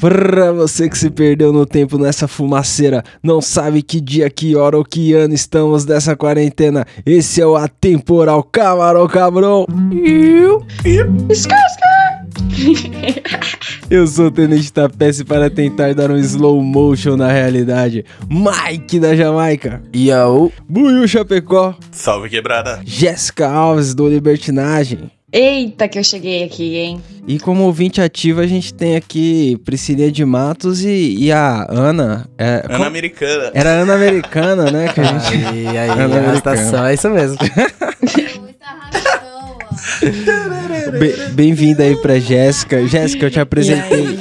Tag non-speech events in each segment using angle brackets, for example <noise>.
Pra você que se perdeu no tempo nessa fumaceira, não sabe que dia, que hora ou que ano estamos dessa quarentena, esse é o Atemporal Camarão Cabrão. <laughs> Eu sou o Tenente Tapece para tentar dar um slow motion na realidade. Mike da Jamaica. Yo. Buiu Chapecó. Salve quebrada. Jéssica Alves do Libertinagem. Eita, que eu cheguei aqui, hein? E como ouvinte ativa, a gente tem aqui Priscilia de Matos e, e a Ana. É, Ana como- Americana. Era Ana Americana, né? Que a gente... Aí, aí, é a americana. estação, é isso mesmo. <laughs> Bem-vinda aí pra Jéssica. Jéssica, eu te apresentei.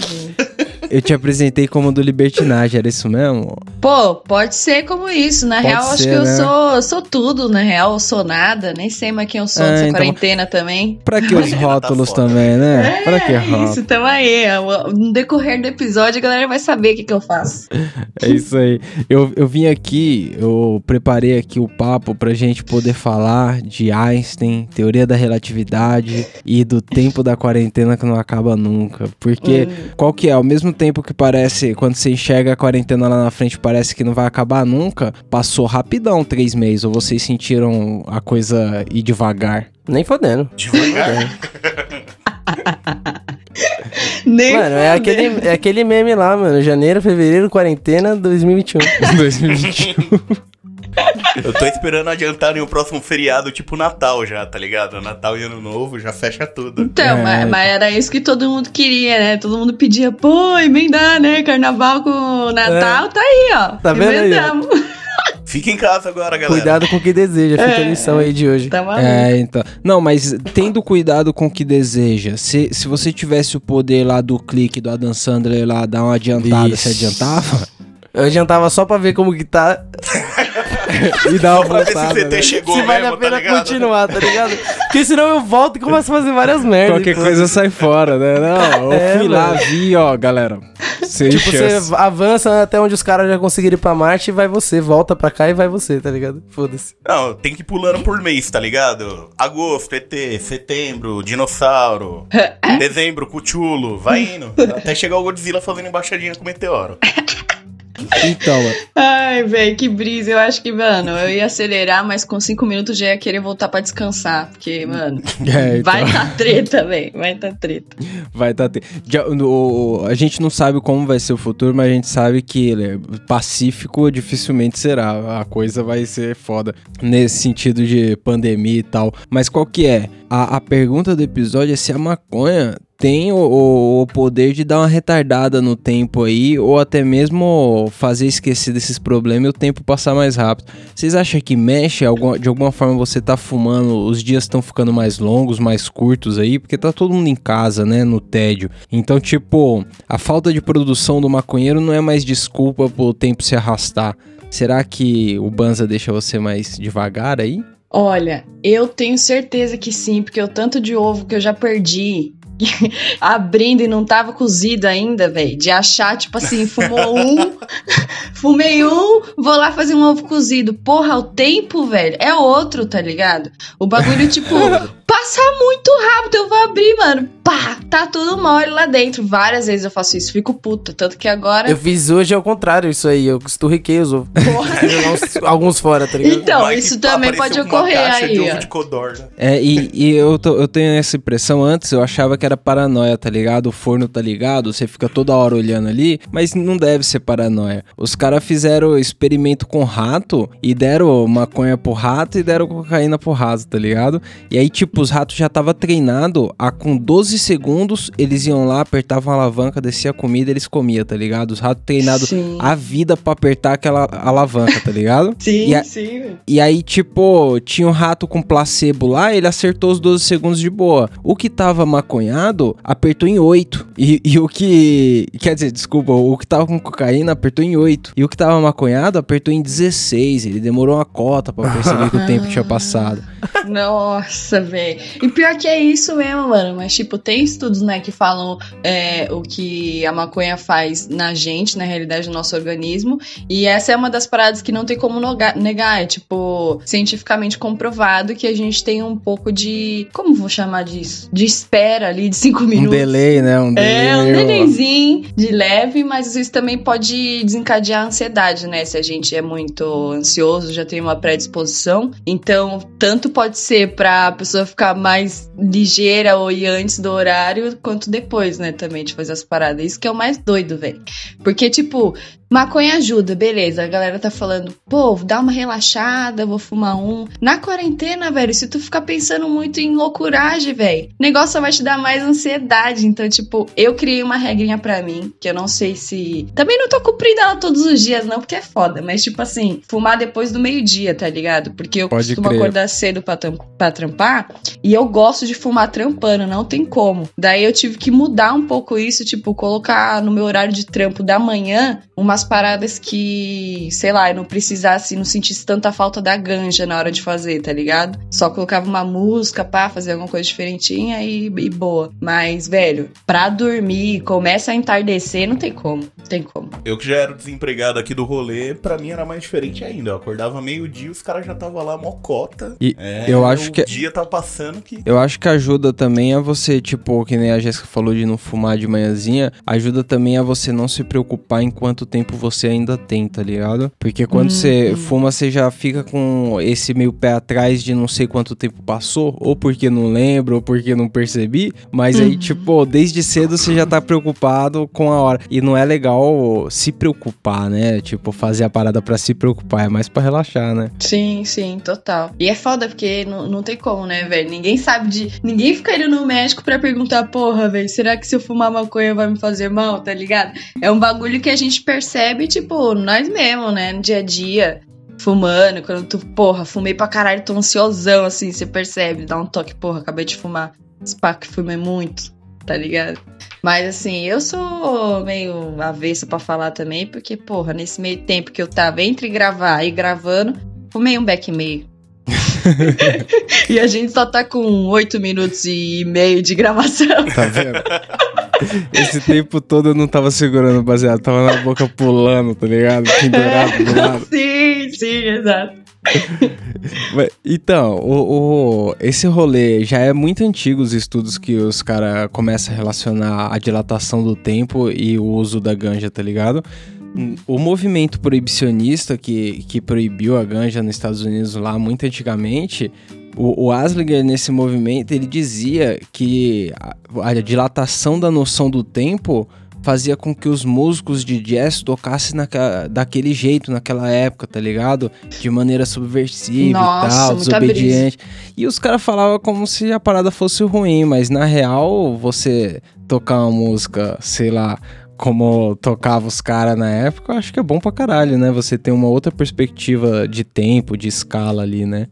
Eu te apresentei como do Libertinagem, era isso mesmo? Pô, pode ser como isso. Na Pode real, acho que eu né? sou, eu sou tudo, na real. Eu sou nada. Nem sei mais quem eu sou Ah, nessa então- quarentena também. Pra que os Tá rótulos foda. também, né? Pra que É rótulos? isso, tamo aí. No decorrer do episódio, a galera vai saber o que, que eu faço. É isso aí. Eu, eu vim aqui, eu preparei aqui o papo pra gente poder falar de Einstein, teoria da relatividade e do tempo da quarentena que não acaba nunca. Porque qual que é? Ao mesmo tempo que parece, quando você enxerga a quarentena lá na frente, parece que não vai acabar nunca, passou rapidão três meses. Ou vocês sentiram a coisa ir devagar? Nem fodendo. Devagar. Nem <laughs> Mano, é aquele, é aquele meme lá, mano. Janeiro, fevereiro, quarentena, 2021. 2021. <laughs> Eu tô esperando adiantarem o próximo feriado, tipo Natal já, tá ligado? Natal e Ano Novo já fecha tudo. Então, É. mas, mas era isso que todo mundo queria, né? Todo mundo pedia, pô, emendar, né? Carnaval com Natal, tá aí, ó. Tá vendo aí, ó? Emendamos. <laughs> Fica em casa agora, galera. Cuidado com o que deseja, fica a É. lição aí de hoje. Tá maluco. É, então. Não, mas tendo cuidado com o que deseja. Se, se você tivesse o poder lá do clique do Adam Sandler lá, dar uma adiantada, Vixe. você adiantava? Eu adiantava só pra ver como que tá, <laughs> E dar uma Pra ver se o voltada. CT né? chegou se vale mesmo, a pena tá continuar, tá ligado? <laughs> Porque senão eu volto e começo a fazer várias merdas. Qualquer pô. coisa sai fora, né? Não, <laughs> eu É, fui lá, vi, ó, galera. Sem Tipo, você chance. avança até onde os caras já conseguiram ir pra Marte e vai você. Volta pra cá e vai você, tá ligado? Foda-se. Não, tem que ir pulando por mês, tá ligado? Agosto, ET, setembro, dinossauro, dezembro, cuchulo, vai indo. Até chegar o Godzilla fazendo embaixadinha com o meteoro. Então, mano. Ai, velho, que brisa. Eu acho que, mano, eu ia acelerar, mas com cinco minutos já ia querer voltar pra descansar. Porque, mano, <laughs> É, então, vai tá treta, velho. Vai tá treta. vai tá te- Já, o- o- a gente não sabe como vai ser o futuro, mas a gente sabe que é pacífico dificilmente será. A coisa vai ser foda nesse sentido de pandemia e tal. Mas qual que é? A, a pergunta do episódio é se a maconha tem o, o- o poder de dar uma retardada no tempo aí, ou até mesmo fazer esquecer desses problemas e o tempo passar mais rápido. Vocês acham que mexe? De alguma forma você tá fumando, os dias estão ficando mais longos, mais curtos aí, porque tá todo mundo em casa, né, no tédio. Então, tipo, a falta de produção do maconheiro não é mais desculpa pro tempo se arrastar. Será que o Banza deixa você mais devagar aí? Olha, eu tenho certeza que sim, porque o tanto de ovo que eu já perdi <laughs> abrindo e não tava cozido ainda, velho. De achar, tipo assim, fumou um, <laughs> fumei um, vou lá fazer um ovo cozido. Porra, o tempo, velho, é outro, tá ligado? O bagulho, tipo, <laughs> passa muito rápido. Eu vou abrir, mano. Pá, tá tudo mole lá dentro. Várias vezes eu faço isso, fico puta. Tanto que agora. Eu fiz hoje ao contrário isso aí. Eu esturriquei os ovos. <laughs> Alguns fora, tá ligado? Então, Mike isso também pode ocorrer caixa aí, de ovo de codorna. É, e, e eu, tô- eu tenho essa impressão antes, eu achava que era paranoia, tá ligado? O forno tá ligado, você fica toda hora olhando ali, mas não deve ser paranoia. Os caras fizeram experimento com rato e deram maconha pro rato e deram cocaína pro rato, tá ligado? E aí, tipo, os ratos já tava treinado a com 12 segundos, eles iam lá, apertavam a alavanca, descia a comida, eles comiam, tá ligado? Os ratos treinados a vida pra apertar aquela alavanca, tá ligado? <laughs> Sim, E a- sim. E aí, tipo, tinha um rato com placebo lá, ele acertou os 12 segundos de boa. O que tava maconhado, apertou em 8. E, e o que. Quer dizer, desculpa, o que tava com cocaína apertou em 8. E o que tava maconhado apertou em 16. Ele demorou uma cota pra perceber que o <laughs> tempo tinha passado. Nossa, velho. Velho. E pior que é isso mesmo, mano. Mas, tipo, tem estudos, né, que falam é, o que a maconha faz na gente, na realidade, no nosso organismo. E essa é uma das paradas que não tem como negar. É, tipo, cientificamente comprovado que a gente tem um pouco de. Como vou chamar disso? De espera ali de cinco Um minutos. delay, né? Um delay. É, um delayzinho de leve, mas isso também pode desencadear a ansiedade, né? Se a gente é muito ansioso, já tem uma predisposição. Então, tanto pode ser pra pessoa ficar mais ligeira ou ir antes do horário, quanto depois, né? Também de fazer as paradas. Isso que é o mais doido, velho. Porque, tipo, Maconha ajuda, beleza. A galera tá falando, pô, dá uma relaxada, vou fumar um. Na quarentena, velho, se tu ficar pensando muito em loucuragem, velho, o negócio só vai te dar mais ansiedade. Então, tipo, eu criei uma regrinha pra mim, que eu não sei se. Também não tô cumprindo ela todos os dias, não, porque é foda. Mas, tipo assim, fumar depois do meio-dia, tá ligado? Porque eu Pode costumo crer. acordar cedo pra, pra trampar e eu gosto de fumar trampando, não tem como. Daí eu tive que mudar um pouco isso, tipo, colocar no meu horário de trampo da manhã umas paradas que, sei lá, eu não precisasse, não sentisse tanta falta da ganja na hora de fazer, tá ligado? Só colocava uma música pra fazer alguma coisa diferentinha e, e boa. Mas, velho, pra dormir, começa a entardecer, não tem como. Não tem como. Eu que já era desempregado aqui do rolê, pra mim era mais diferente ainda. Eu acordava meio-dia, os caras já estavam lá mocota. E É, eu acho o que- dia tá passando que. Eu acho que ajuda também a você, tipo, que nem a Jéssica falou de não fumar de manhãzinha, ajuda também a você não se preocupar em quanto tempo você ainda tem, tá ligado? Porque quando você fuma, você já fica com esse meio pé atrás de não sei quanto tempo passou, ou porque não lembro, ou porque não percebi, mas aí, tipo, desde cedo você já tá preocupado com a hora. E não é legal se preocupar, né? Tipo, fazer a parada pra se preocupar, é mais pra relaxar, né? Sim, sim, total. E é foda porque não, não tem como, né, velho? Ninguém sabe de. Ninguém fica indo no médico pra perguntar, porra, velho, será que se eu fumar maconha vai me fazer mal, tá ligado? É um bagulho que a gente percebe, tipo, nós mesmo, né, no dia a dia. Fumando, quando tu, porra, fumei pra caralho, tô ansiosão, assim, você percebe, dá um toque, porra, acabei de fumar. Esse que fumei muito, tá ligado? Mas assim, eu sou meio avessa pra falar também, porque, porra, nesse meio tempo que eu tava entre gravar e gravando, fumei um beck e meio. <laughs> e a gente só tá com oito minutos e meio de gravação. Tá vendo? Esse tempo todo eu não tava segurando o baseado, tava na boca pulando, tá ligado? Pendurado do lado. sim, sim, exato. Então, o, o- esse rolê já é muito antigo os estudos que os caras começam a relacionar a dilatação do tempo e o uso da ganja, tá ligado? O movimento proibicionista que, que proibiu a ganja nos Estados Unidos lá muito antigamente, o, o Aslinger nesse movimento ele dizia que a, a dilatação da noção do tempo fazia com que os músicos de jazz tocassem naquela, daquele jeito naquela época, tá ligado? De maneira subversiva Nossa, e tal, desobediente. E os caras falavam como se a parada fosse ruim, mas na real, você tocar uma música, sei lá, como tocava os caras na época, eu acho que é bom pra caralho, né? Você tem uma outra perspectiva de tempo, de escala ali, né?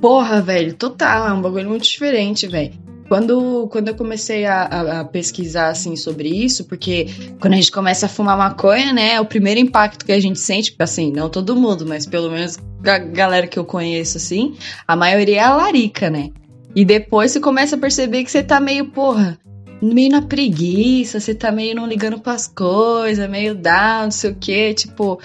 Porra, velho, total, é um bagulho muito diferente, velho. Quando, quando eu comecei a, a- a pesquisar, assim, sobre isso, porque quando a gente começa a fumar maconha, né, o primeiro impacto que a gente sente, assim, não todo mundo, mas pelo menos a galera que eu conheço, assim, a maioria é a larica, né? E depois você começa a perceber que você tá meio, porra, meio na preguiça, você tá meio não ligando pras coisas, meio down, não sei o quê, tipo...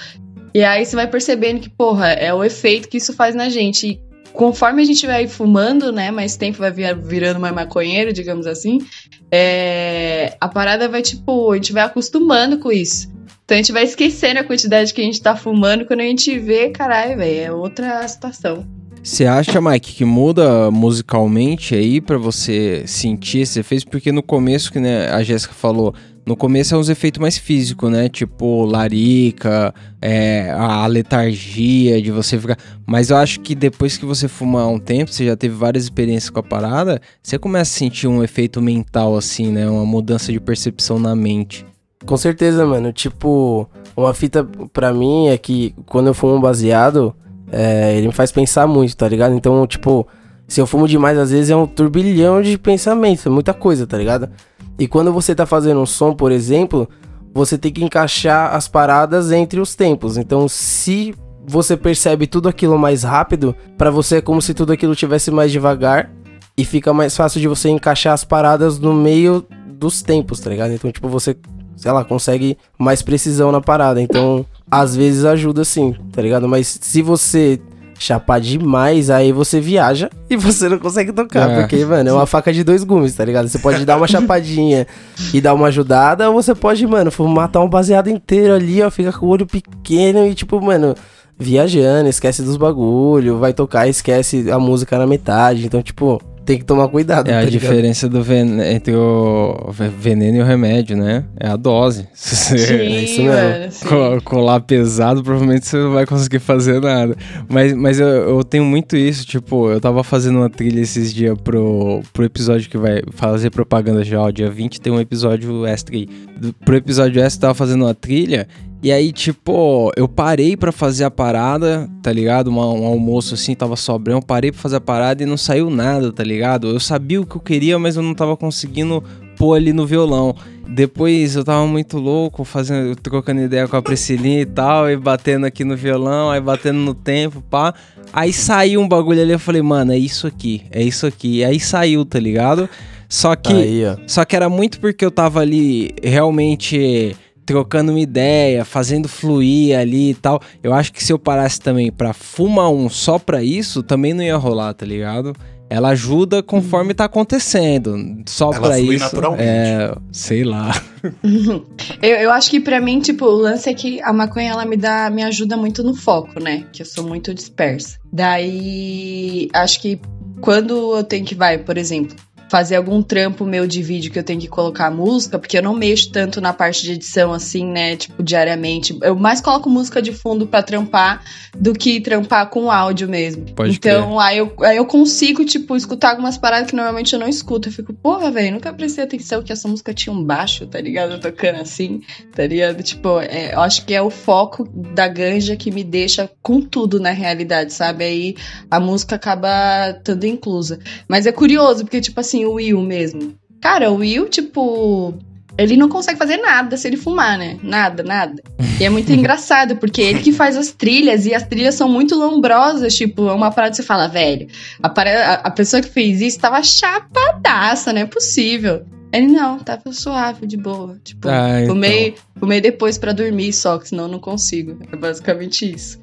E aí você vai percebendo que, porra, é o efeito que isso faz na gente. E conforme a gente vai fumando, né, mais tempo vai vir- virando mais maconheiro, digamos assim, é, a parada vai, tipo, a gente vai acostumando com isso. Então a gente vai esquecendo a quantidade que a gente tá fumando, quando a gente vê, caralho, velho, é outra situação. Você acha, Mike, que muda musicalmente aí pra você sentir esse efeito? Porque no começo, que né, a Jéssica falou, no começo é uns efeitos mais físicos, né? Tipo, larica, é, a letargia de você ficar. Mas eu acho que depois que você fuma há um tempo, você já teve várias experiências com a parada, você começa a sentir um efeito mental, assim, né? Uma mudança de percepção na mente. Com certeza, mano. Tipo, uma fita pra mim é que quando eu fumo um baseado, é, ele me faz pensar muito, tá ligado? Então, tipo, se eu fumo demais, às vezes é um turbilhão de pensamentos, é muita coisa, tá ligado? E quando você tá fazendo um som, por exemplo, você tem que encaixar as paradas entre os tempos. Então, se você percebe tudo aquilo mais rápido, pra você é como se tudo aquilo tivesse mais devagar. e fica mais fácil de você encaixar as paradas no meio dos tempos, tá ligado? Então, tipo, você, sei lá, consegue mais precisão na parada. Então, às vezes ajuda sim, tá ligado? Mas se você chapar demais, aí você viaja e você não consegue tocar. É. Porque, mano, é uma faca de dois gumes, tá ligado? Você pode dar uma chapadinha <laughs> e dar uma ajudada, ou você pode, mano, matar um baseado inteiro ali, ó, fica com o olho pequeno e, tipo, mano, viajando, esquece dos bagulho, vai tocar e esquece a música na metade. Então, tipo, tem que tomar cuidado, É tá a ligado? diferença do ven entre o ve- veneno e o remédio, né? É a dose. <laughs> Se você Sim, isso mesmo. mano, colar pesado, provavelmente você não vai conseguir fazer nada. Mas, mas eu, eu tenho muito isso, tipo, eu tava fazendo uma trilha esses dias pro, pro episódio que vai fazer propaganda já, ó, dia 20 tem um episódio extra aí. Pro episódio extra eu tava fazendo uma trilha e aí, tipo, eu parei pra fazer a parada, tá ligado? Uma- um almoço assim, tava sobrando, eu parei pra fazer a parada e não saiu nada, tá ligado? Eu sabia o que eu queria, mas eu não tava conseguindo pôr ali no violão. Depois eu tava muito louco, fazendo, trocando ideia com a Priscilinha e tal, e batendo aqui no violão, aí batendo no tempo, pá. Aí saiu um bagulho ali, eu falei, mano, é isso aqui, é isso aqui. E aí saiu, tá ligado? Só que. Aí. Só que era muito porque eu tava ali realmente trocando uma ideia, fazendo fluir ali e tal. Eu acho que se eu parasse também pra fumar um só pra isso, também não ia rolar, tá ligado? Ela ajuda conforme tá acontecendo. Só Ela pra flui isso. naturalmente. É, sei lá. <laughs> Eu, eu acho que pra mim, tipo, o lance é que a maconha ela me dá, me ajuda muito no foco, né? Que eu sou muito dispersa. Daí, acho que quando eu tenho que vai, por exemplo, fazer algum trampo meu de vídeo que eu tenho que colocar música, porque eu não mexo tanto na parte de edição assim, né, tipo, diariamente. Eu mais coloco música de fundo pra trampar do que trampar com áudio mesmo. Pode então, aí eu, aí eu consigo, tipo, escutar algumas paradas que normalmente eu não escuto. Eu fico, porra, velho, nunca prestei atenção que essa música tinha um baixo, tá ligado? Tocando assim, tá ligado? Tipo, é, eu acho que é o foco da ganja que me deixa com tudo na realidade, sabe? Aí a música acaba estando inclusa. Mas é curioso, porque, tipo assim, o Will mesmo. Cara, o Will, tipo. Ele não consegue fazer nada se ele fumar, né? Nada, nada. E é muito <laughs> engraçado, porque ele que faz as trilhas, e as trilhas são muito lombrosas, tipo, é uma parada que você fala, velho, a, para- a- a pessoa que fez isso tava chapadaça, não é possível. Ele, não, tava suave, de boa. Tipo, Ah, então. fumei, fumei depois pra dormir só, que senão eu não consigo. É basicamente isso.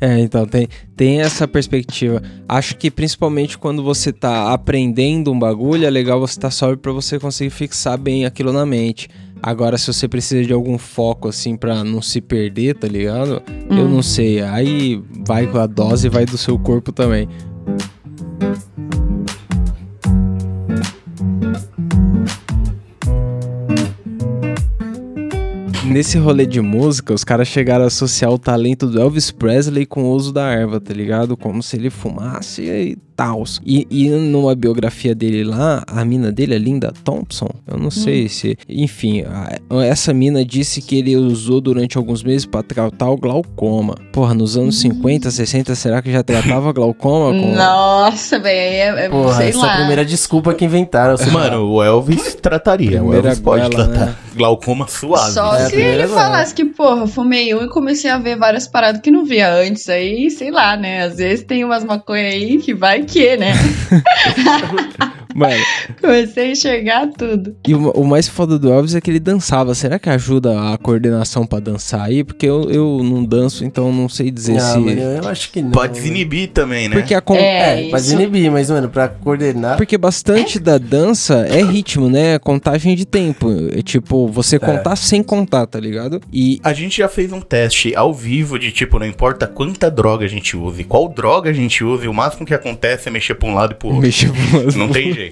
É, então tem, tem essa perspectiva. Acho que principalmente quando você tá aprendendo um bagulho, é legal você estar tá sóbrio pra você conseguir fixar bem aquilo na mente. Agora, se você precisa de algum foco, assim, pra não se perder, tá ligado? Eu Hum. não sei. Aí vai com a dose, vai do seu corpo também. Nesse rolê de música, os caras chegaram a associar o talento do Elvis Presley com o uso da erva, tá ligado? Como se ele fumasse e tal. E, e numa biografia dele lá, a mina dele, a Linda Thompson, eu não sei se. Enfim, a- essa mina disse que ele usou durante alguns meses pra tratar o glaucoma. Porra, nos anos 50, 60, será que já tratava glaucoma? Com... Nossa, velho, é, é Porra, sei essa é lá. a primeira desculpa que inventaram. lá. Mano, o Elvis trataria. O Primeira Elvis pode goela, tratar. né? Glaucoma suave. Só É, se ele falasse que, porra, fumei um e comecei a ver várias paradas que não via antes. Aí, sei lá, né? Às vezes tem umas maconha aí que vai 綺麗ね。<laughs> Mano, Comecei a enxergar tudo. e o, o mais foda do Elvis é que ele dançava. Será que ajuda a coordenação pra dançar aí? Porque eu, eu não danço, então não sei dizer Não, se. mano, eu acho que não. Pode desinibir também, né? Porque a con- É, É, pode isso. inibir, mas, mano, pra coordenar. Porque bastante da dança é ritmo, né? Contagem de tempo. É tipo, você contar sem contar, tá ligado? E A gente já fez um teste ao vivo de tipo, não importa quanta droga a gente use, qual droga a gente use, o máximo que acontece é mexer pra um lado e pro outro. mexer com Não tem jeito.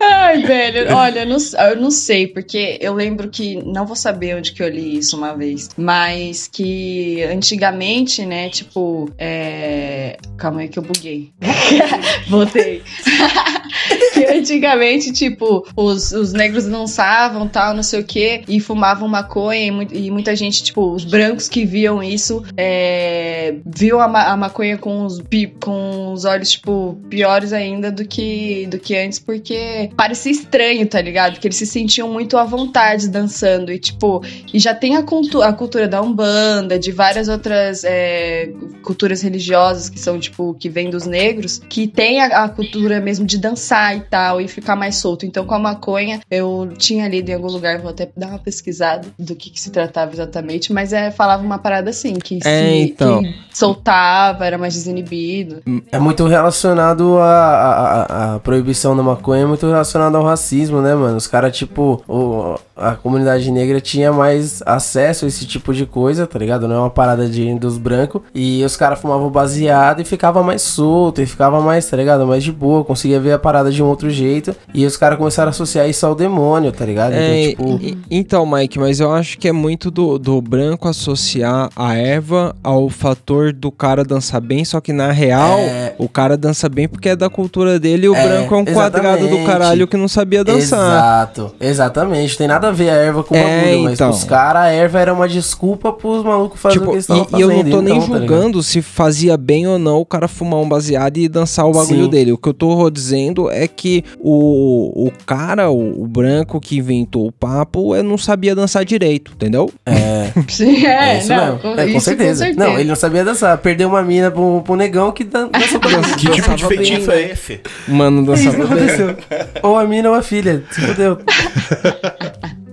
Ai, velho, olha, eu não, eu não sei, porque eu lembro que, não vou saber onde que eu li isso uma vez, mas que antigamente, né, tipo, é... Calma aí que eu buguei. <laughs> Voltei. <laughs> que antigamente, tipo, os, os negros dançavam, tal, não sei o quê, e fumavam maconha, e, e muita gente, tipo, os brancos que viam isso, é, viam a, ma- a maconha com os, com os olhos, tipo, piores ainda do que, do que antes, porque porque parecia estranho, tá ligado? Que eles se sentiam muito à vontade dançando. E, tipo, e já tem a, cultu a cultura da Umbanda, de várias outras é, culturas religiosas que são, tipo, que vêm dos negros, que tem a, a cultura mesmo de dançar e tal, e ficar mais solto. Então, com a maconha, eu tinha lido em algum lugar, vou até dar uma pesquisada do que, que se tratava exatamente, mas é, falava uma parada assim, que É, se então. que soltava, era mais desinibido. É muito relacionado à à- à proibição da maconha, é muito relacionado ao racismo, né, mano? Os caras, tipo, o- a comunidade negra tinha mais acesso a esse tipo de coisa, tá ligado? Não é uma parada de, dos brancos. E os caras fumavam baseado e ficava mais solto, e ficava mais, tá ligado? Mais de boa, conseguia ver a parada de um outro jeito. E os caras começaram a associar isso ao demônio, tá ligado? É, Então, tipo, e- então, Mike, mas eu acho que é muito do, do branco associar a erva ao fator do cara dançar bem, só que na real, É. o cara dança bem porque é da cultura dele e o É, branco é um quadrado do caralho que não sabia dançar. Exato, exatamente. Tem nada a ver a erva com o É, bagulho, mas então. pros caras a erva era uma desculpa pros malucos fazerem Tipo, o que estavam e, e eu fazendo. não tô nem então, tá ligado? julgando se fazia bem ou não o cara fumar um baseado e dançar o bagulho Sim. dele. O que eu tô dizendo é que o, o cara, o, o branco que inventou o papo, é, não sabia dançar direito, entendeu? É, <laughs> Sim, é, é, isso não, com, É, isso com certeza. Não, ele não sabia dançar. Perdeu uma mina pro, pro negão que dan dança pra. Que tipo de Né? é esse? Mano, Isso dançava não bem. aconteceu. <laughs> ou a mina ou a filha. Se fudeu. <laughs>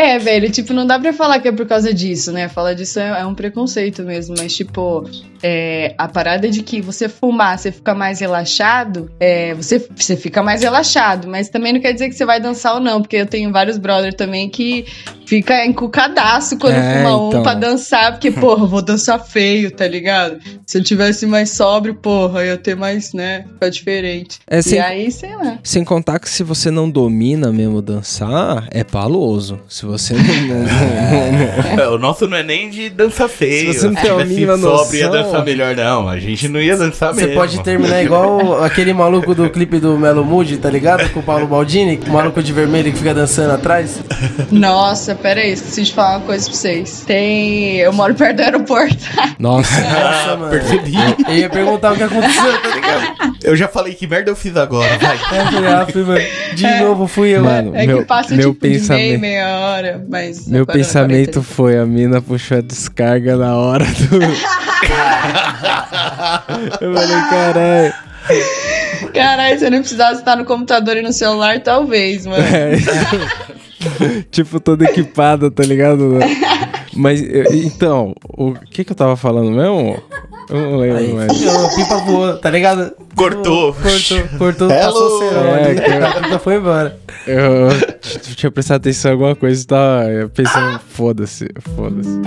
É, velho, tipo, não dá pra falar que é por causa disso, né? Falar disso é, é um preconceito mesmo, mas, tipo, é, a parada de que você fumar, você fica mais relaxado, é, você, você fica mais relaxado, mas também não quer dizer que você vai dançar ou não, porque eu tenho vários brothers também que fica encucadaço quando É, fuma um então. pra dançar, porque, <laughs> porra, eu vou dançar feio, tá ligado? Se eu tivesse mais sóbrio, porra, eu ia ter mais, né? Ficar diferente. É, E sem, aí, sei lá. sem contar que se você não domina mesmo dançar, é paloso. Se você não. não- não- não- É, o nosso não é nem de dança feio. Se você não tem tivesse mínima sóbrio, ia noção- dançar melhor, não. A gente não ia dançar Você mesmo. pode terminar igual <laughs> aquele maluco do clipe do Melo Moody, tá ligado? Com o Paulo Baldini, o maluco de vermelho que fica dançando atrás. Nossa, pera aí, esqueci de falar uma coisa pra vocês. Tem. Eu moro perto do aeroporto. <laughs> Nossa. Nossa, mano. percebi. Eu ia perguntar o que aconteceu, tá ligado? Eu já falei que merda eu fiz agora, vai. É, ah, fui, mano. De novo fui eu. Mano, É meu, que passa meu tipo de meia, pensamento. meia hora, mas. Meu agora- pensamento agora foi, a mina puxou a descarga na hora do. <laughs> eu falei, caralho. Caralho, se eu não precisasse estar no computador e no celular, talvez, mano. É. <laughs> tipo, toda equipada, tá ligado? <laughs> Mas, então, o que que eu tava falando mesmo? Eu não lembro Aí, mais. fudeu, a pipa voou, tá ligado? Cortou. Cortou, cortou, Hello. passou o cerol É, ali, que- a pipa foi embora. Eu tinha prestado atenção em alguma coisa e tava pensando, foda-se, foda-se.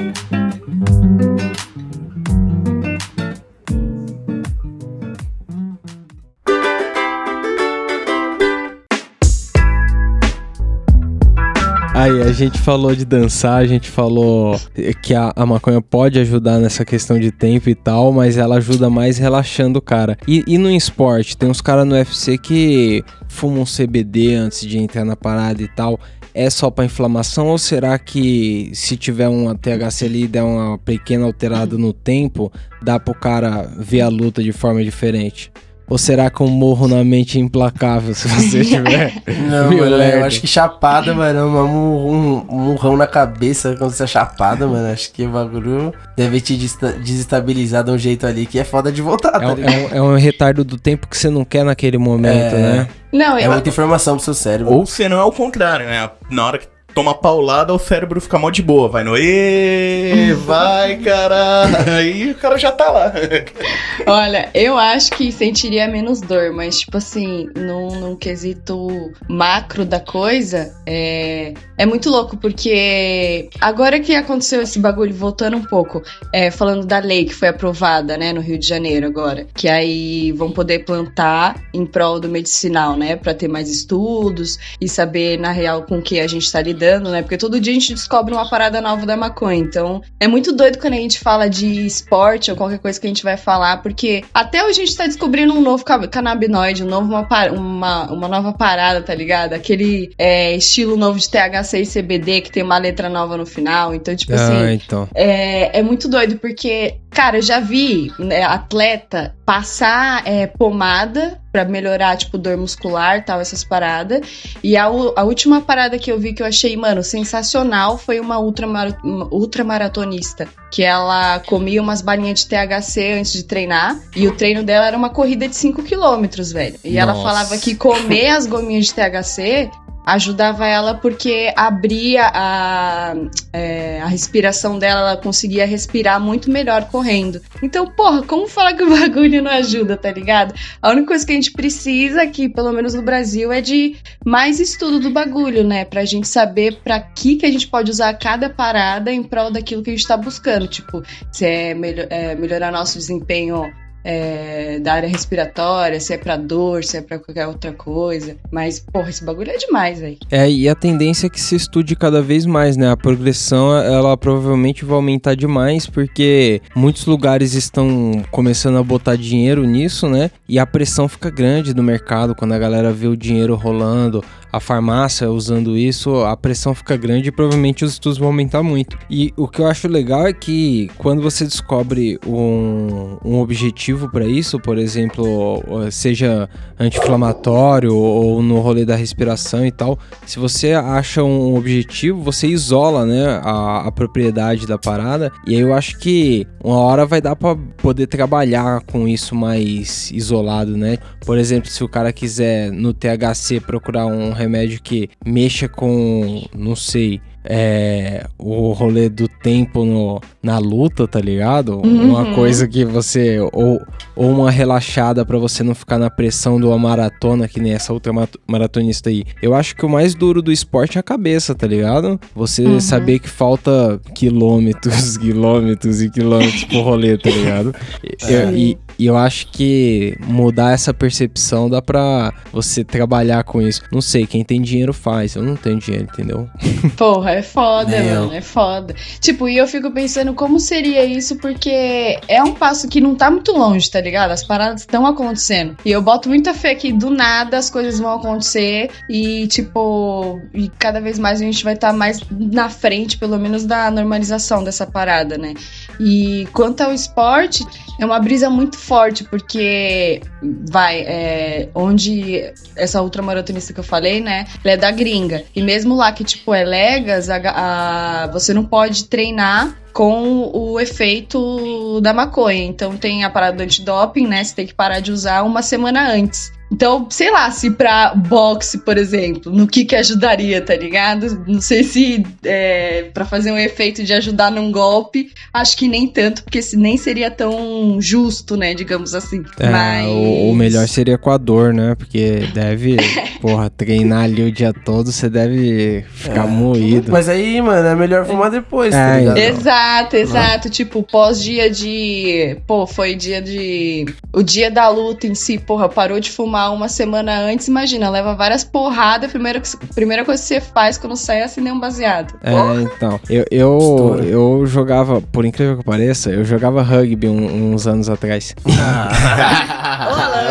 Aí, a gente falou de dançar, a gente falou que a, a maconha pode ajudar nessa questão de tempo e tal, mas ela ajuda mais relaxando o cara. E, e no esporte, tem uns caras no UFC que fumam CBD antes de entrar na parada e tal. É só pra inflamação ou será que se tiver uma THC ali e der uma pequena alterada no tempo, dá pro cara ver a luta de forma diferente? Ou será que um morro na mente é implacável se você <laughs> tiver? Não, mano, eu acho que chapada, mano, um, um, um murrão na cabeça quando você é chapada, mano. Acho que o bagulho deve te desestabilizar de um jeito ali que é foda de voltar, É, tá um- ligado? é um, é um retardo do tempo que você não quer naquele momento, É. né? Não, É eu, muita informação pro seu cérebro. Ou se não é o contrário, né? Na hora que toma paulada, o cérebro fica mó de boa. Vai no e vai, cara. <laughs> Aí o cara já tá lá. <laughs> olha, eu acho que sentiria menos dor, mas, tipo assim, num, num quesito macro da coisa, é, é muito louco, porque agora que aconteceu esse bagulho, voltando um pouco, é, falando da lei que foi aprovada, né, no Rio de Janeiro agora, que aí vão poder plantar em prol do medicinal, né, pra ter mais estudos e saber, na real, com que a gente tá lidando, né, porque todo dia a gente descobre uma parada nova da maconha, então é muito doido quando a gente fala de esporte ou qualquer coisa que a gente vai falar, porque até hoje a gente tá descobrindo um novo ca- canabinoide, um novo, uma, uma, uma nova parada, tá ligado? Aquele é, estilo novo de THC e CBD que tem uma letra nova no final, então, tipo assim, Ah, então. é, é muito doido, porque, cara, eu já vi né, atleta passar é, pomada pra melhorar, tipo, dor muscular tal, essas paradas. E a, a última parada que eu vi que eu achei, mano, sensacional foi uma, uma ultramaratonista. Que ela comia umas balinhas de THC antes de treinar. E o treino dela era uma corrida de 5 quilômetros, velho. E ela Nossa. falava que comer as gominhas de THC ajudava ela porque abria a, é, a respiração dela, ela conseguia respirar muito melhor correndo. Então, porra, como falar que o <laughs> bagulho não ajuda, tá ligado? A única coisa que a gente precisa aqui, pelo menos no Brasil, é de mais estudo do bagulho, né? Pra gente saber pra que que a gente pode usar cada parada em prol daquilo que a gente tá buscando. Tipo, se é, melho- é melhorar nosso desempenho é, da área respiratória, se é pra dor, se é pra qualquer outra coisa. Mas, porra, esse bagulho é demais, velho. É, e a tendência é que se estude cada vez mais, né? A progressão, ela provavelmente vai aumentar demais, porque muitos lugares estão começando a botar dinheiro nisso, né? E a pressão fica grande no mercado quando a galera vê o dinheiro rolando, a farmácia usando isso, a pressão fica grande e provavelmente os estudos vão aumentar muito. E o que eu acho legal é que quando você descobre um, um objetivo para isso, por exemplo, seja anti-inflamatório ou no rolê da respiração e tal, se você acha um objetivo, você isola, né, a, a propriedade da parada. E aí eu acho que uma hora vai dar para poder trabalhar com isso mais isolado, né? Por exemplo, se o cara quiser no THC procurar um remédio que mexa com, não sei, é, o rolê do tempo no, na luta, tá ligado? Uma Uhum. coisa que você. Ou, ou uma relaxada pra você não ficar na pressão de uma maratona, que nem essa outra maratonista aí. Eu acho que o mais duro do esporte é a cabeça, tá ligado? Você Uhum. saber que falta quilômetros, <laughs> quilômetros e quilômetros pro rolê, tá ligado? <laughs> Eu- e, e eu acho que mudar essa percepção dá pra você trabalhar com isso. Não sei, quem tem dinheiro faz. Eu não tenho dinheiro, entendeu? <laughs> Porra, é foda, eu. mano, é foda. Tipo, e eu fico pensando como seria isso, porque é um passo que não tá muito longe, tá ligado? As paradas estão acontecendo. E eu boto muita fé que do nada as coisas vão acontecer e, tipo, e cada vez mais a gente vai estar mais na frente, pelo menos, da normalização dessa parada, né? E quanto ao esporte, é uma brisa muito forte, porque vai, é, onde essa ultramaratonista que eu falei, né? Ela é da gringa. E mesmo lá que, tipo, é Legas, a, a- você não pode treinar com o efeito da maconha. Então tem a parada do antidoping, né? Você tem que parar de usar uma semana antes. Então, sei lá, se pra boxe, por exemplo, no que que ajudaria, tá ligado? Não sei se é, para fazer um efeito de ajudar num golpe, acho que nem tanto, porque se nem seria tão justo, né, digamos assim. É, Mas... o, o melhor seria com a dor, né? Porque deve, <laughs> porra, treinar ali o dia todo, você deve ficar moído. Mas aí, mano, é melhor fumar depois, tá É, ligado? Exato, exato. Tipo, pós-dia de. Pô, foi dia de. O dia da luta em si, porra, parou de fumar uma semana antes. Imagina, leva várias porradas. A primeira, primeira coisa que você faz quando sai é acender um baseado. É, então. Eu, eu, Estoura. eu jogava, por incrível que pareça, eu jogava rugby um- uns anos atrás. <laughs>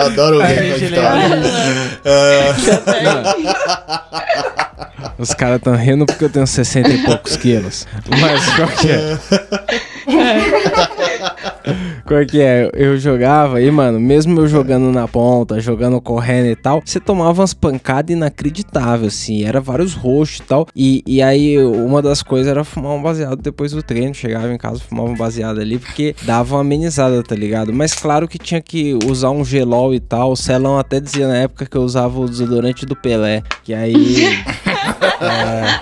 Eu adoro Juliano. história. Os caras tão rindo porque eu tenho 60 e poucos quilos. <laughs> Mas qual que é? <laughs> Qual que é? Eu jogava e, mano, mesmo eu jogando na ponta, jogando correndo e tal, você tomava umas pancadas inacreditáveis, assim. Era vários roxos e tal. E, e aí, uma das coisas era fumar um baseado depois do treino. Chegava em casa, fumava um baseado ali, porque dava uma amenizada, tá ligado? Mas claro que tinha que usar um gelol e tal. O Celão até dizia na época que eu usava o desodorante do Pelé. Que aí. Isso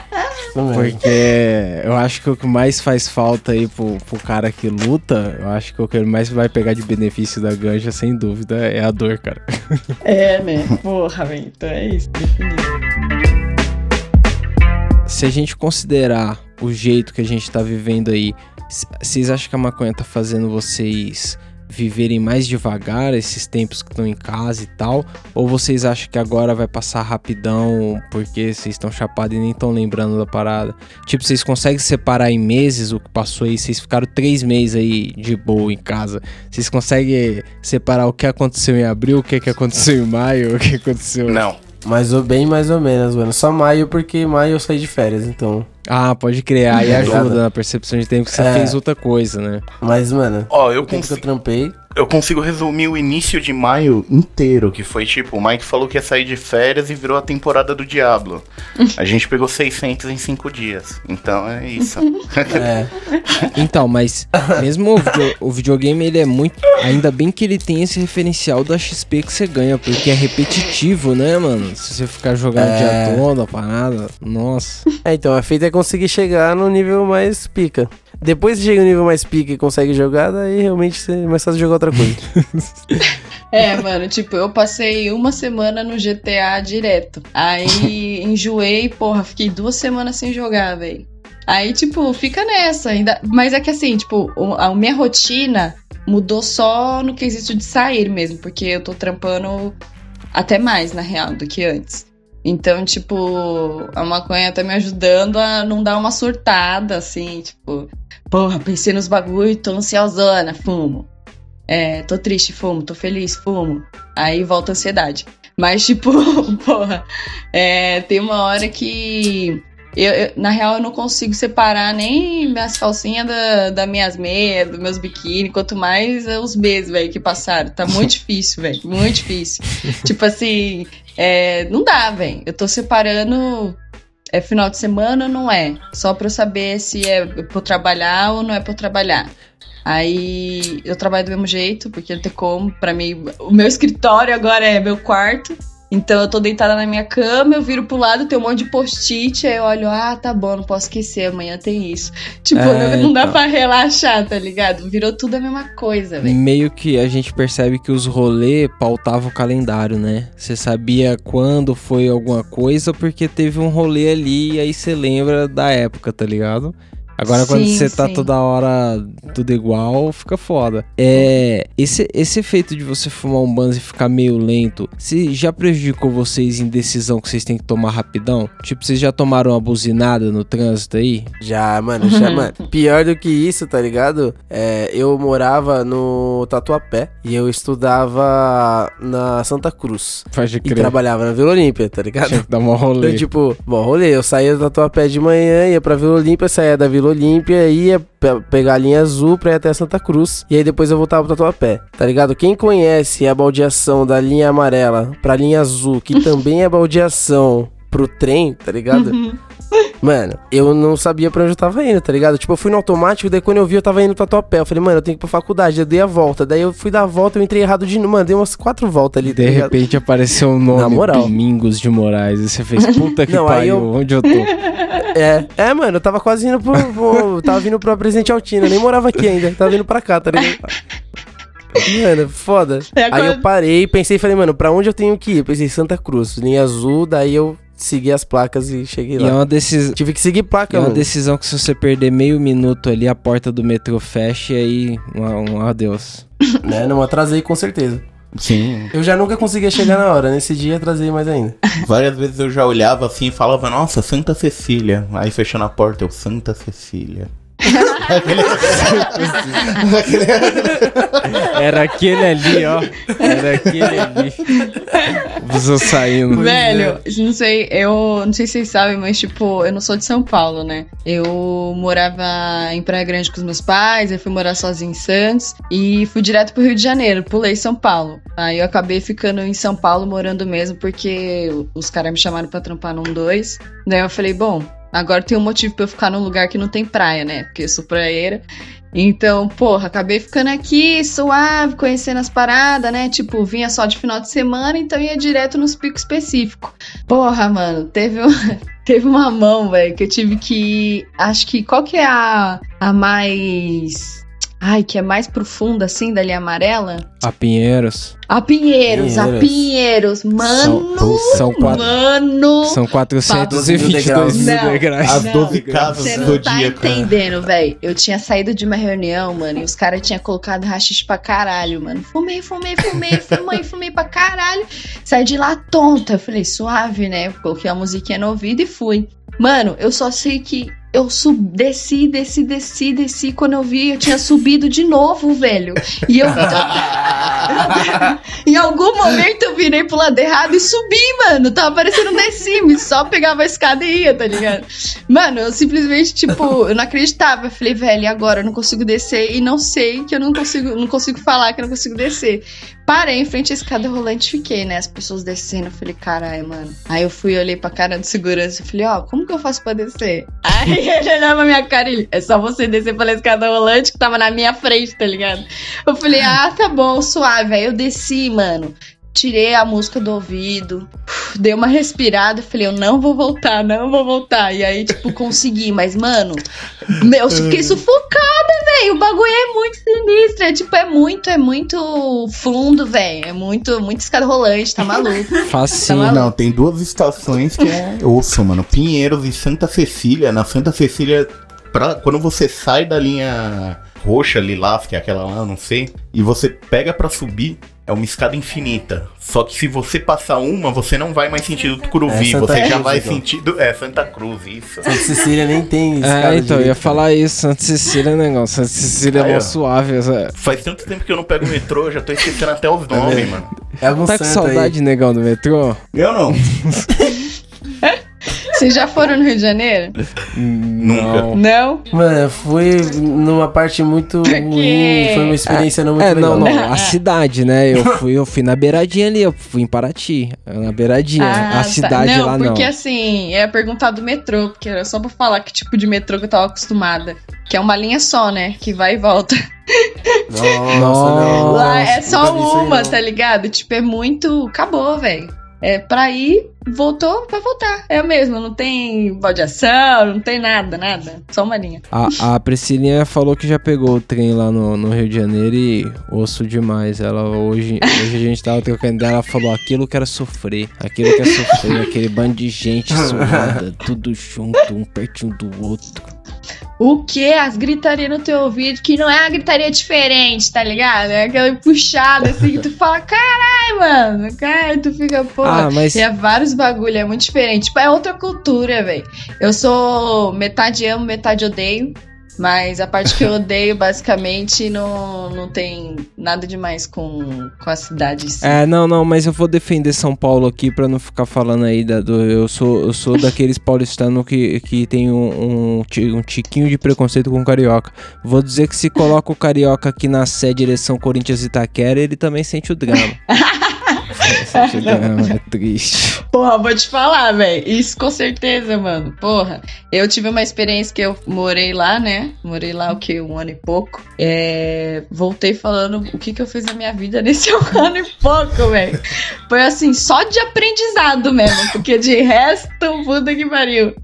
<laughs> mesmo. Porque eu acho que o que mais faz falta aí pro, pro cara que luta, eu acho que o que ele mais vai pegar de benefício da ganja, sem dúvida, é a dor, cara. <laughs> É, né? Porra, velho. Então é isso. definido. Se a gente considerar o jeito que a gente tá vivendo aí, vocês acham que a maconha tá fazendo vocês viverem mais devagar esses tempos que estão em casa e tal? Ou vocês acham que agora vai passar rapidão porque vocês estão chapados e nem estão lembrando da parada? Tipo, vocês conseguem separar em meses o que passou aí? Vocês ficaram três meses aí de boa em casa. Vocês conseguem separar o que aconteceu em abril, o que, que aconteceu em maio, o que aconteceu... Não. Mais ou bem, mais ou menos, mano. Só maio, porque maio eu saí de férias, então. Ah, pode criar. Aí É, ajuda na percepção de tempo que você É. fez outra coisa, né? Mas, mano, Ó, eu o tempo que eu consigo. trampei. eu consigo resumir o início de maio inteiro, que foi tipo, o Mike falou que ia sair de férias e virou a temporada do Diablo. A gente pegou 600 em 5 dias. Então é isso. <laughs> É. <laughs> Então, mas mesmo o, video- o videogame, ele é muito. Ainda bem que ele tem esse referencial da XP que você ganha, porque é repetitivo, né, mano? Se você ficar jogando o É. dia todo, a parada, nossa. É, então, a feita é conseguir chegar no nível mais pica. Depois que chega no nível mais pica e consegue jogar, daí realmente é mais fácil jogar outra coisa. <laughs> É, mano, tipo, eu passei uma semana no GTA direto. Aí <laughs> enjoei, porra, fiquei duas semanas sem jogar, velho. Aí, tipo, fica nessa ainda. Mas é que assim, tipo, a minha rotina mudou só no quesito de sair mesmo, porque eu tô trampando até mais, na real, do que antes. Então, tipo, a maconha tá me ajudando a não dar uma surtada, assim, tipo, porra, pensei nos bagulho, tô ansiosona, fumo. É, tô triste, fumo, tô feliz, fumo. Aí volta a ansiedade. Mas, tipo, <laughs> porra, é, tem uma hora que. Eu, eu- na real, eu não consigo separar nem minhas calcinhas da, das minhas meias, dos meus biquíni, quanto mais é, os meses, velho, que passaram. Tá muito <laughs> difícil, velho. Muito difícil. tipo assim, é, não dá, velho. Eu tô separando. É final de semana ou não é? Só pra eu saber se é pra eu trabalhar ou não é pra eu trabalhar. Aí eu trabalho do mesmo jeito, porque não tem como. Pra mim, o meu escritório agora é meu quarto. Então eu tô deitada na minha cama, eu viro pro lado, tem um monte de post-it, aí eu olho, ah, tá bom, não posso esquecer, amanhã tem isso. Tipo, É, <laughs> não, não dá então. pra relaxar, tá ligado? Virou tudo a mesma coisa, velho. Meio que a gente percebe que os rolê pautavam o calendário, né? Você sabia quando foi alguma coisa porque teve um rolê ali e aí você lembra da época, tá ligado? Agora quando Sim, você tá sim. toda hora tudo igual, fica foda. É, esse, esse efeito de você fumar um banzo e ficar meio lento, se já prejudicou vocês em decisão que vocês têm que tomar rapidão? Tipo, vocês já tomaram uma buzinada no trânsito aí? Já, mano, já, <laughs> mano. Pior do que isso, tá ligado? É, eu morava no Tatuapé e eu estudava na Santa Cruz. Pode E crer. trabalhava na Vila Olímpia, tá ligado? Tinha que dar uma rolê. Então, tipo, bom, rolê, eu saía do Tatuapé de manhã, ia pra Vila Olímpia, saía da Vila Olímpia, ia pe- pegar a linha azul pra ir até Santa Cruz, e aí depois eu voltava pro Tatuapé, tá ligado? Quem conhece a baldeação da linha amarela pra linha azul, que <laughs> também é baldeação pro trem, tá ligado? Mano, eu não sabia pra onde eu tava indo, tá ligado? Tipo, eu fui no automático, daí quando eu vi, eu tava indo pro Tatuapé. Eu falei, mano, eu tenho que ir pra faculdade. Eu dei a volta. Daí eu fui dar a volta, eu entrei errado de novo. Mano, dei umas quatro voltas ali, tá De ligado? repente apareceu o nome Na moral. Domingos de Moraes. E você fez, puta que Não, aí pariu, eu- onde eu tô? <laughs> É, é, mano, eu tava quase indo pro. pro- tava vindo pro Presidente Altino, eu nem morava aqui ainda, tava vindo pra cá, tá ligado? Mano, foda. É, Aí quando- eu parei, pensei e falei, mano, pra onde eu tenho que ir? Eu pensei, Santa Cruz, linha azul, daí eu segui as placas e cheguei E é lá. uma, decis... Tive que seguir é placa, uma mano. decisão que se você perder meio minuto ali, a porta do metrô fecha e aí um, um adeus. <laughs> Né? Não atrasei com certeza. Sim. Eu já nunca conseguia chegar na hora, nesse dia atrasei mais ainda. Várias vezes eu já olhava assim e falava, nossa, Santa Cecília. Aí fechando a porta, eu, Santa Cecília. <laughs> <laughs> Era aquele ali, ó. Era aquele ali. Busou saindo. Velho, não sei, eu não sei se vocês sabem, mas tipo, eu não sou de São Paulo, né? Eu morava em Praia Grande com os meus pais, aí fui morar sozinha em Santos e fui direto pro Rio de Janeiro, pulei São Paulo. Aí eu acabei ficando em São Paulo morando mesmo porque os caras me chamaram pra trampar num dois. Daí eu falei, bom, agora tem um motivo pra eu ficar num lugar que não tem praia, né? Porque eu sou praieira. Então, porra, acabei ficando aqui, suave, conhecendo as paradas, né? Tipo, vinha só de final de semana, então ia direto nos picos específicos. Porra, mano, teve, um- <laughs> teve uma mão, velho, que eu tive que. Acho que. Qual que é a, a mais. Ai, que é mais profunda, assim, da linha amarela? A Pinheiros. A Pinheiros, a Pinheiros. Pinheiros, mano. São, quatro, Mano. são 422 mil degraus. As Não, 12 casas Você do não tá Zodíaco. né? entendendo, velho. Eu tinha saído de uma reunião, mano, e os caras tinham colocado rachixe pra caralho, mano. Fumei, fumei, fumei, <laughs> fumei, fumei pra caralho. Saí de lá tonta. Eu falei, suave, né? Coloquei a musiquinha no ouvido e fui. Mano, eu só sei que eu sub, desci, desci, desci, desci. Quando eu vi, eu tinha subido de novo, velho. E eu. <laughs> <laughs> em algum momento eu virei pro lado errado e subi, mano. Tava parecendo um The Sims, só pegava a escada e ia, tá ligado? Mano, eu simplesmente, tipo, eu não acreditava. Eu falei, velho, e agora? Eu não consigo descer e não sei que eu não consigo, não consigo falar que eu não consigo descer. Parei em frente à escada rolante e fiquei, né? As pessoas descendo. Eu falei, caralho, mano. Aí eu fui, olhei pra cara do segurança e falei, ó, como que eu faço pra descer? Aí <laughs> ele olhava minha cara e ele, é só você descer pela escada rolante que tava na minha frente, tá ligado? Eu falei, ah, tá bom, suave. Aí eu desci, mano. Tirei a música do ouvido, dei uma respirada, falei, eu não vou voltar, não vou voltar. E aí, tipo, consegui, mas, mano, meu, eu fiquei <laughs> sufocada, velho. O bagulho é muito sinistro. É tipo, é muito, é muito fundo, velho. É muito, muito escada rolante, tá maluco. <laughs> Facinho. Tá Não, tem duas estações que é osso, mano. Pinheiros e Santa Cecília. Na Santa Cecília, pra, quando você sai da linha roxa, lilás, que é aquela lá, não sei, e você pega pra subir, é uma escada infinita. Só que se você passar uma, você não vai mais sentido Tucuruvi, É você já Cruz, vai então. sentido. É, Santa Cruz, isso. Santa Cecília nem tem escada É, então, eu ia falar isso. Santa Cecília é negócio. Santa Cecília Aí, é mó suave. essa- Faz tanto tempo que eu não pego o metrô, eu já tô esquecendo até os nomes, vendo? mano. É algum Tá com santo aí. saudade, negão, do metrô? Eu não. <laughs> Vocês já foram no Rio de Janeiro? Nunca. Não. Não? Mano, eu fui numa parte muito ruim. Foi uma experiência não muito É, legal. não, não. A cidade, né? Eu <laughs> fui, eu fui na beiradinha ali, eu fui em Paraty. Na beiradinha. Ah, a tá. cidade não, lá não. porque assim, é perguntar do metrô, porque era só pra falar que tipo de metrô que eu tava acostumada. Que é uma linha só, né? Que vai e volta. Nossa, Nossa. Lá é só aí, uma, não. tá ligado? Tipo, é muito. Acabou, velho. É pra ir, voltou, vai voltar. É mesmo, não tem baldeação, não tem nada, nada. Só uma linha. A, a Priscilinha falou que já pegou o trem lá no, no Rio de Janeiro e osso demais. Ela hoje, hoje a gente tava trocando dela, ela falou aquilo que era sofrer, aquilo que é sofrer, <laughs> aquele bando de gente suada, tudo junto, um pertinho do outro. O que? As gritarias no teu ouvido, que não é uma gritaria diferente, tá ligado? É aquela puxada assim que tu fala, caralho, mano. Caralho, tu fica, pô. Ah, mas E é vários bagulho, é muito diferente. Tipo, é outra cultura, velho. Eu sou metade amo, metade odeio. Mas a parte que eu <laughs> odeio, basicamente, não, não tem nada demais com, com a cidade. É, não, não, mas eu vou defender São Paulo aqui pra não ficar falando aí da, do. Eu sou, eu sou <laughs> daqueles paulistanos que, que tem um, um, um tiquinho de preconceito com o carioca. Vou dizer que se coloca o carioca aqui na sé direção Corinthians e Itaquera, ele também sente o drama. <laughs> <laughs> drama, é triste. Porra, vou te falar, velho. Isso com certeza, mano. Porra. Eu tive uma experiência que eu morei lá, né? Morei lá o que? Um ano e pouco. É... Voltei falando o que, que eu fiz na minha vida nesse <laughs> um ano e pouco, velho. Foi assim, só de aprendizado mesmo. Porque de resto, puta que pariu.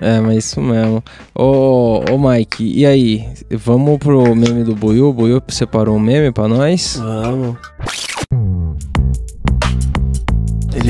É, mas isso mesmo. Ô, ô Mike, e aí? Vamos pro meme do Buiu? O Buiu separou um meme pra nós? Vamos.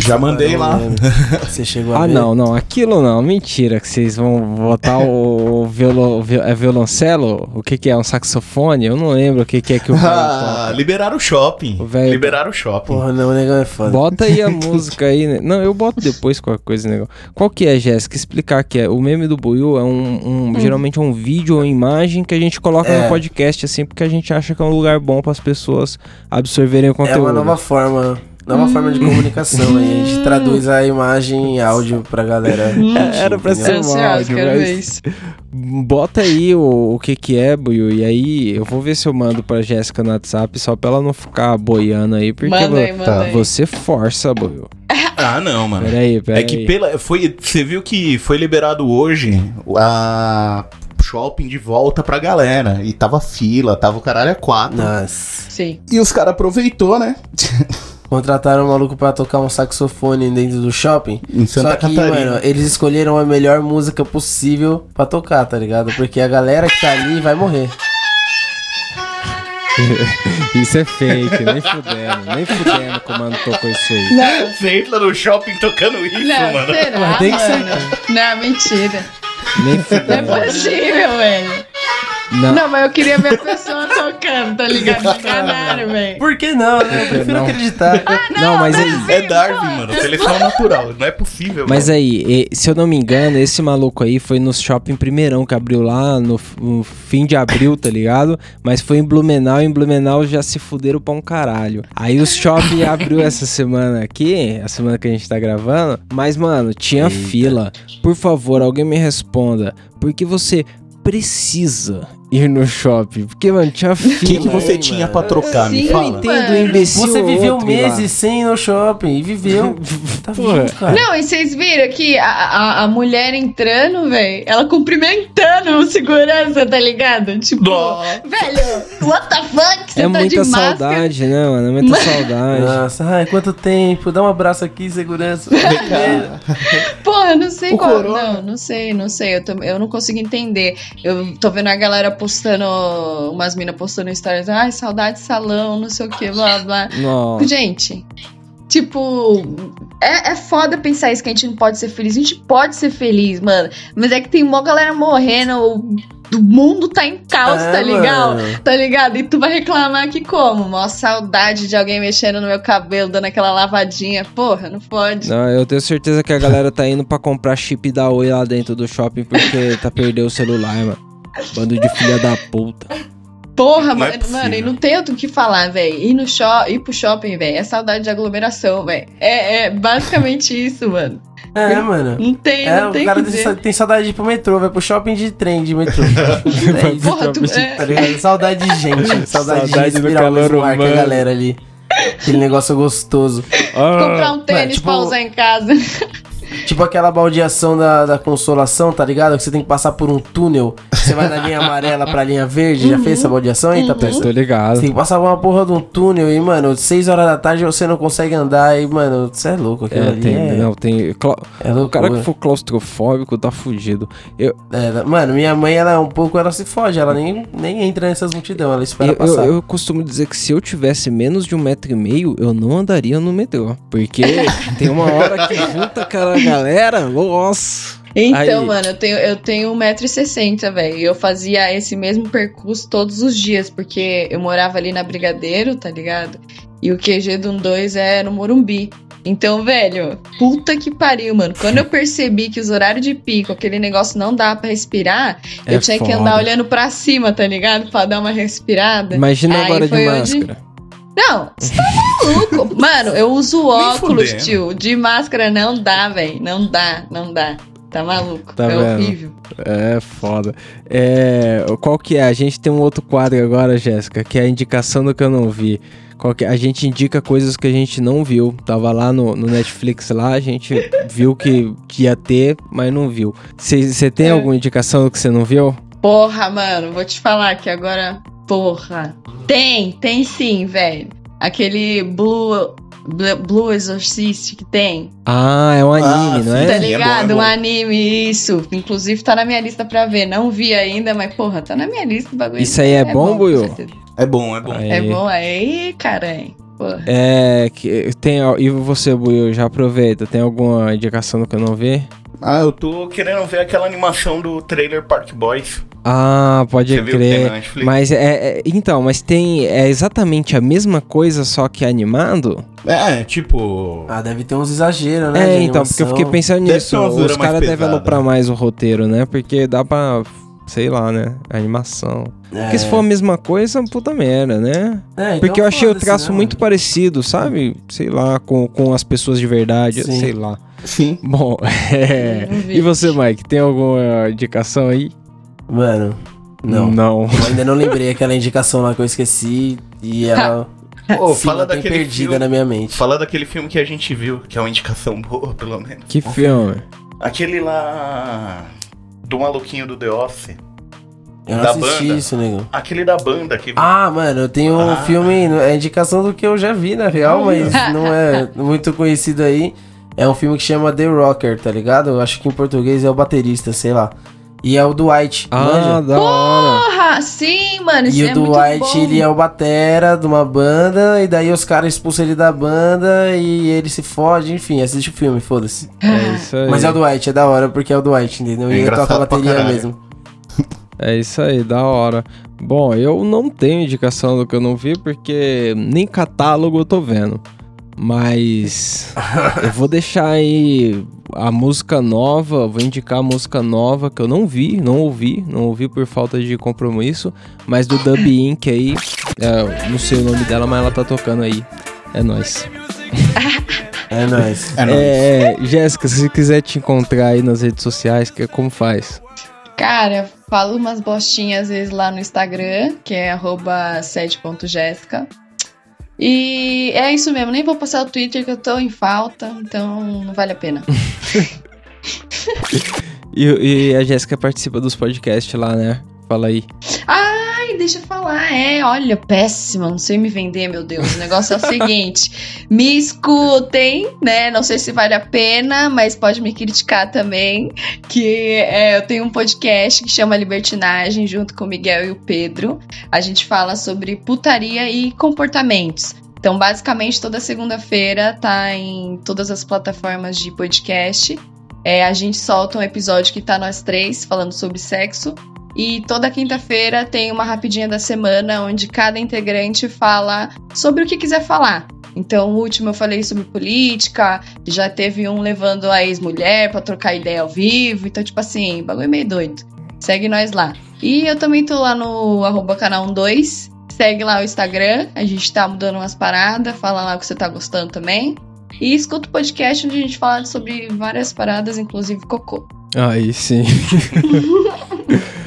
Já mandei lá. <laughs> Você chegou a Ah, ver? não, não, aquilo não, mentira, que vocês vão botar o, violo, vi- é violoncelo? O que que é, um saxofone? Eu não lembro o que que é que o <laughs> velho Ah, liberaram o shopping. O velho- liberaram o shopping. Porra, não, o negão é foda. Bota aí a <laughs> música aí, né? Não, eu boto depois qualquer coisa, negócio. Qual que é, Jéssica? Explicar que é. O meme do Buiu é um, um- geralmente é um vídeo ou imagem que a gente coloca É. no podcast, assim, porque a gente acha que é um lugar bom para as pessoas absorverem o É conteúdo. uma nova forma. Nova forma de comunicação aí. A gente traduz a imagem em áudio pra galera. É, era pra ser um áudio, mas-. Bota aí o, o que que é, Buiu, e aí eu vou ver se eu mando pra Jéssica no WhatsApp, só pra ela não ficar boiando aí, porque Manda vo- aí, manda tá, aí. você força, Buiu. <laughs> Ah, não, mano. Peraí, peraí. É que pela. Foi, você viu que foi liberado hoje a shopping de volta pra galera. E tava fila, tava o caralho a quatro. Nossa. Sim. E os caras aproveitou, né? <laughs> Contrataram um maluco pra tocar um saxofone dentro do shopping. Em Santa Só que, Catarina. mano, eles escolheram a melhor música possível pra tocar, tá ligado? Porque a galera que tá ali vai morrer. <laughs> Isso é fake, nem fudendo, nem fudendo como mano tocou isso aí. Você entra no shopping tocando isso, Não, mano. será, Mas tem que ser, mano? Não, mentira. Nem Não é fudendo. possível, velho. Não, Não, mas eu queria ver a pessoa tocando, tá ligado? Me enganaram, velho. Por que não, né? Eu prefiro não? acreditar. não, mas aí. É Darwin, mano. Seleção natural. Não é possível. Mas mano. aí, e- se eu não me engano, esse maluco aí foi no shopping primeirão que abriu lá no, no fim de abril, tá ligado? Mas foi em Blumenau, em Blumenau já se fuderam pra um caralho. Aí o shopping abriu essa semana aqui, a semana que a gente tá gravando, mas mano, tinha fila. Por favor, alguém me responda. Por que você precisa ir no shopping? Porque, mano, tinha O que, que fila. você Sim, tinha mano. pra trocar? Me Sim, Eu fala. entendo, Mano. imbecil. Você viveu outro lá. meses sem ir no shopping e viveu. <laughs> Tá vivo, cara. Não, e vocês viram que a, a, a mulher entrando, velho, ela cumprimentando o segurança, tá ligado? Tipo, Dó. velho, what the fuck? Você É tá muita saudade, né, mano? É muita saudade. Nossa, ai, quanto tempo. Dá um abraço aqui, segurança. Porra, não sei O qual. corona. Não, não sei, não sei. Eu, tô- eu não consigo entender. Eu tô vendo a galera postando, umas minas postando stories. Ai, saudade de salão, não sei o que, blá blá. Nossa. Gente, tipo, é, é foda pensar isso que a gente não pode ser feliz. A gente pode ser feliz, mano. Mas é que tem mó galera morrendo, o o mundo tá em caos, É, tá ligado? mano. Tá ligado? E tu vai reclamar que como? Mó saudade de alguém mexendo no meu cabelo, dando aquela lavadinha. Porra, não pode. Não, eu tenho certeza que a galera tá indo pra comprar chip da Oi lá dentro do shopping porque tá perdendo o celular, mano. Bando de filha da puta. Porra, Não é mano, mano, e não tem outro que falar, velho. Ir no shopping, ir pro shopping, velho, é saudade de aglomeração, velho. É, é basicamente <laughs> isso, mano. É, mano. Não tem, É, não o tem cara que tem, dizer. sa- tem saudade de ir pro metrô, vai pro shopping de trem de metrô. <laughs> é Porra, tu, é, tá? Saudade de gente, saudade, Saudade de respirar o calor mesmo ar que a galera ali. Aquele negócio gostoso. comprar um tênis tipo- pra usar em casa. <laughs> Tipo aquela baldeação da, da consolação, tá ligado? Que você tem que passar por um túnel. Você vai da linha <laughs> amarela pra linha verde. Já fez essa baldeação aí, tá Tô pensando? ligado. Você tem que passar por uma porra de um túnel e, mano, 6 horas da tarde você não consegue andar e, mano, você é louco. Aquilo É, ali tem, é, não, tem. cla- é O loucura. cara que for claustrofóbico tá fudido. Eu, É, mano, minha mãe, ela é um pouco, ela se foge, ela nem, nem entra nessas multidão, ela espera eu, passar. eu, eu costumo dizer que se eu tivesse menos de um metro e meio, eu não andaria no metrô. Porque <laughs> tem uma hora que junta aquela galera, nossa. Então, Aí. mano, eu tenho, eu tenho 1,60m, velho. E eu fazia esse mesmo percurso todos os dias, porque eu morava ali na Brigadeiro, tá ligado? E o QG do 2 é no Morumbi. Então, velho, puta que pariu, mano. Quando eu percebi que os horários de pico, aquele negócio não dá pra respirar, É eu tinha que foda. andar olhando pra cima, tá ligado? Pra dar uma respirada. Imagina Aí agora de foi onde- máscara. Não, você tá maluco. <laughs> Mano, eu uso óculos, tio. De máscara não dá, velho. Não dá, não dá. Tá maluco. Tá é vendo? horrível. É foda. É, qual que é? A gente tem um outro quadro agora, Jéssica, que é a indicação do que eu não vi. Qual que é? A gente indica coisas que a gente não viu. Tava lá no, no Netflix lá, a gente viu que, que ia ter, mas não viu. Você tem É. alguma indicação do que você não viu? Porra, mano, vou te falar que agora. Porra. Tem, tem sim, velho. Aquele Blue. Blue, Exorcist que tem. Ah, é um anime, Ah, não sim. Tá é? é bom, ligado? é bom. Um anime, isso. Inclusive tá na minha lista pra ver. Não vi ainda, mas porra, tá na minha lista o bagulho. Isso aí é bom, com Buiu? É bom, é bom. Aí. É bom aí, caralho. Porra. É, que tem, e você, Buiu, já aproveita. Tem alguma indicação do que eu não vi? Ah, eu tô querendo ver aquela animação do trailer Park Boys. Ah, pode Você viu que tem crer. Mas é, é- Então, mas tem. É exatamente a mesma coisa, só que animado? É, tipo. Ah, deve ter uns exageros, né? é, de então, porque eu fiquei pensando Deve nisso. Os caras devem aloprar mais o roteiro, né? Porque dá pra. Sei lá, né? Animação. É. Porque se for a mesma coisa, puta merda, né? É, então Porque eu achei o traço né, muito parecido, sabe? Sei lá, com, com as pessoas de verdade, Sim. sei lá. Sim. Bom, <laughs> é. E você, Mike, tem alguma indicação aí? Mano, não. Não. Eu ainda não lembrei aquela indicação lá que eu esqueci e ela <laughs> Pô, se fala daquele perdida filme. na minha mente. Fala daquele filme que a gente viu, que é uma indicação boa, pelo menos. Que filme? Aquele lá. Do maluquinho do The Office. Eu não da assisti banda. isso, nego. Aquele da banda que. Ah, mano, eu tenho um Ah. filme, é indicação do que eu já vi, na real, mas não é muito conhecido aí. É um filme que chama The Rocker, tá ligado? Eu acho que em português é o baterista, sei lá. E é o Dwight, Ah, manja? da hora. Porra, sim, mano. Isso E é o muito Dwight, bom. ele é o batera de uma banda, e daí os caras expulsam ele da banda e ele se fode, enfim, assiste o filme, foda-se. É isso aí. Mas é o Dwight, é da hora porque é o Dwight, entendeu? É e ele toca a bateria mesmo. <laughs> É isso aí, da hora. Bom, eu não tenho indicação do que eu não vi, porque nem catálogo eu tô vendo. Mas eu vou deixar aí a música nova, vou indicar a música nova que eu não vi, não ouvi, não ouvi por falta de compromisso, mas do Dub Inc aí, é, não sei o nome dela, mas ela tá tocando aí. É nóis. <laughs> É nóis. É, nóis. É, Jéssica, se quiser te encontrar aí nas redes sociais, que, como faz? Cara, falo umas bostinhas às vezes lá no Instagram, que é arroba 7.jéssica. E é isso mesmo, nem vou passar o Twitter que eu tô em falta, então não vale a pena. <laughs> E, e a Jéssica participa dos podcasts lá, né? Fala aí. Ai, deixa eu falar, é, olha, péssima, não sei me vender, meu Deus. O negócio é o <laughs> seguinte: me escutem, né? Não sei se vale a pena, mas pode me criticar também. Que é, eu tenho um podcast que chama Libertinagem, junto com o Miguel e o Pedro. A gente fala sobre putaria e comportamentos. Então, basicamente, toda segunda-feira tá em todas as plataformas de podcast. É, a gente solta um episódio que tá nós três falando sobre sexo. E toda quinta-feira tem uma rapidinha da semana onde cada integrante fala sobre o que quiser falar. Então, o último eu falei sobre política, já teve um levando a ex-mulher pra trocar ideia ao vivo. Então, tipo assim, bagulho meio doido. Segue nós lá. E eu também tô lá no arroba canal 12. Segue lá o Instagram, a gente tá mudando umas paradas, fala lá o que você tá gostando também. E escuta o podcast onde a gente fala sobre várias paradas, inclusive cocô. Aí sim. <laughs>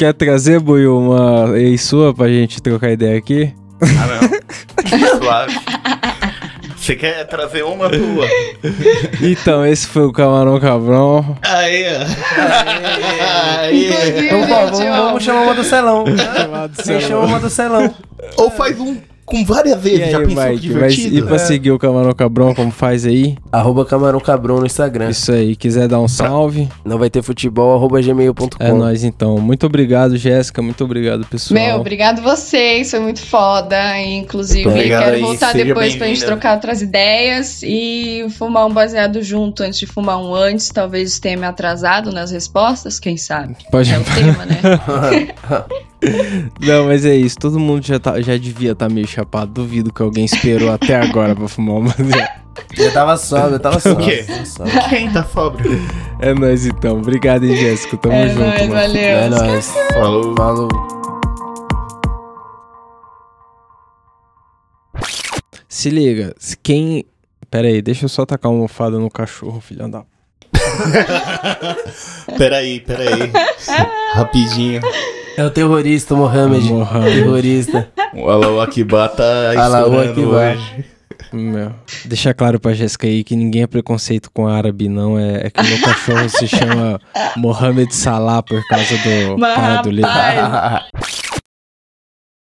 Quer trazer, Buiu, uma ex sua pra gente trocar ideia aqui? Ah, não. <laughs> Suave. Você quer trazer uma tua? Então, esse foi o Camarão Cabrão. Aí, ó. Aí. Então, pô, vamos, chamar uma do celão. Quem chama uma do celão. Ou faz um com várias E vezes. aí, Já pensou que Mike, vai, e divertido? pra seguir o Camarão Cabrão, como faz aí? Arroba Camarão Cabrão no Instagram. Isso aí, quiser dar um salve, Não vai ter futebol, arroba gmail.com. é nóis então. Muito obrigado, Jéssica, muito obrigado, pessoal. Meu, obrigado vocês, foi muito foda. E, inclusive, Obrigado quero aí, voltar seja depois pra gente trocar outras ideias e fumar um baseado junto antes de fumar um antes. Talvez tenha me atrasado nas respostas, quem sabe? Pode É o <laughs> tema, né? <laughs> <laughs> Não, mas é isso. Todo mundo já, tá, já devia estar meio chapado. Duvido que alguém esperou até agora pra fumar uma <laughs> baseada. Eu tava sóbrio, eu tava sóbrio. quê? tava sóbrio. Quem tá sóbrio? É nóis então. Obrigado, hein, Jéssica. Tamo é junto, nóis, mano. valeu. É nóis. Falou. Falou. Se liga, se quem. Pera aí, deixa eu só tacar uma almofada no cachorro, filha da. <laughs> Peraí, peraí. Rapidinho. É o terrorista, Mohamed. Mohamed. Terrorista. O Allahu Akbar tá estourando hoje. Meu. Deixa claro pra Jéssica aí que ninguém é preconceito com árabe, não. É, é que meu cachorro se chama Mohamed Salah por causa do Mas, cara do livro.